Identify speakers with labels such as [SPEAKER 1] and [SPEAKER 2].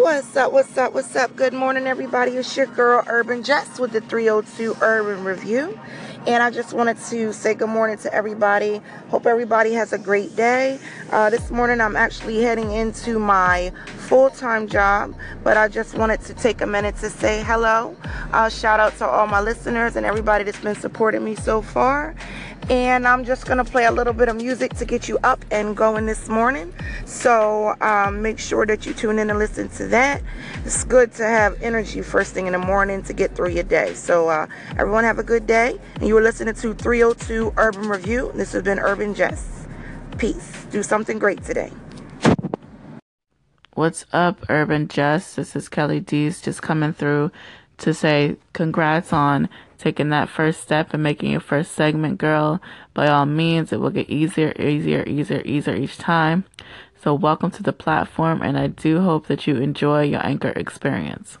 [SPEAKER 1] What's up? What's up? What's up? Good morning, everybody. It's your girl, Urban Jess, with the 302 Urban Review. And I just wanted to say good morning to everybody. Hope everybody has a great day. Uh, this morning, I'm actually heading into my full time job, but I just wanted to take a minute to say hello. Uh, shout out to all my listeners and everybody that's been supporting me so far. And I'm just to play a little bit of music to get you up and going this morning. So um, make sure that you tune in and listen to that. It's good to have energy first thing in the morning to get through your day. So uh, everyone have a good day. And you were listening to 302 Urban Review. This has been Urban Jess. Peace. Do something great today.
[SPEAKER 2] What's up, Urban Jess? This is Kelly Dees just coming through to say congrats on taking that first step and making your first segment, girl. By all means, it will get easier, easier, easier, easier each time. So, welcome to the platform, and I do hope that you enjoy your anchor experience.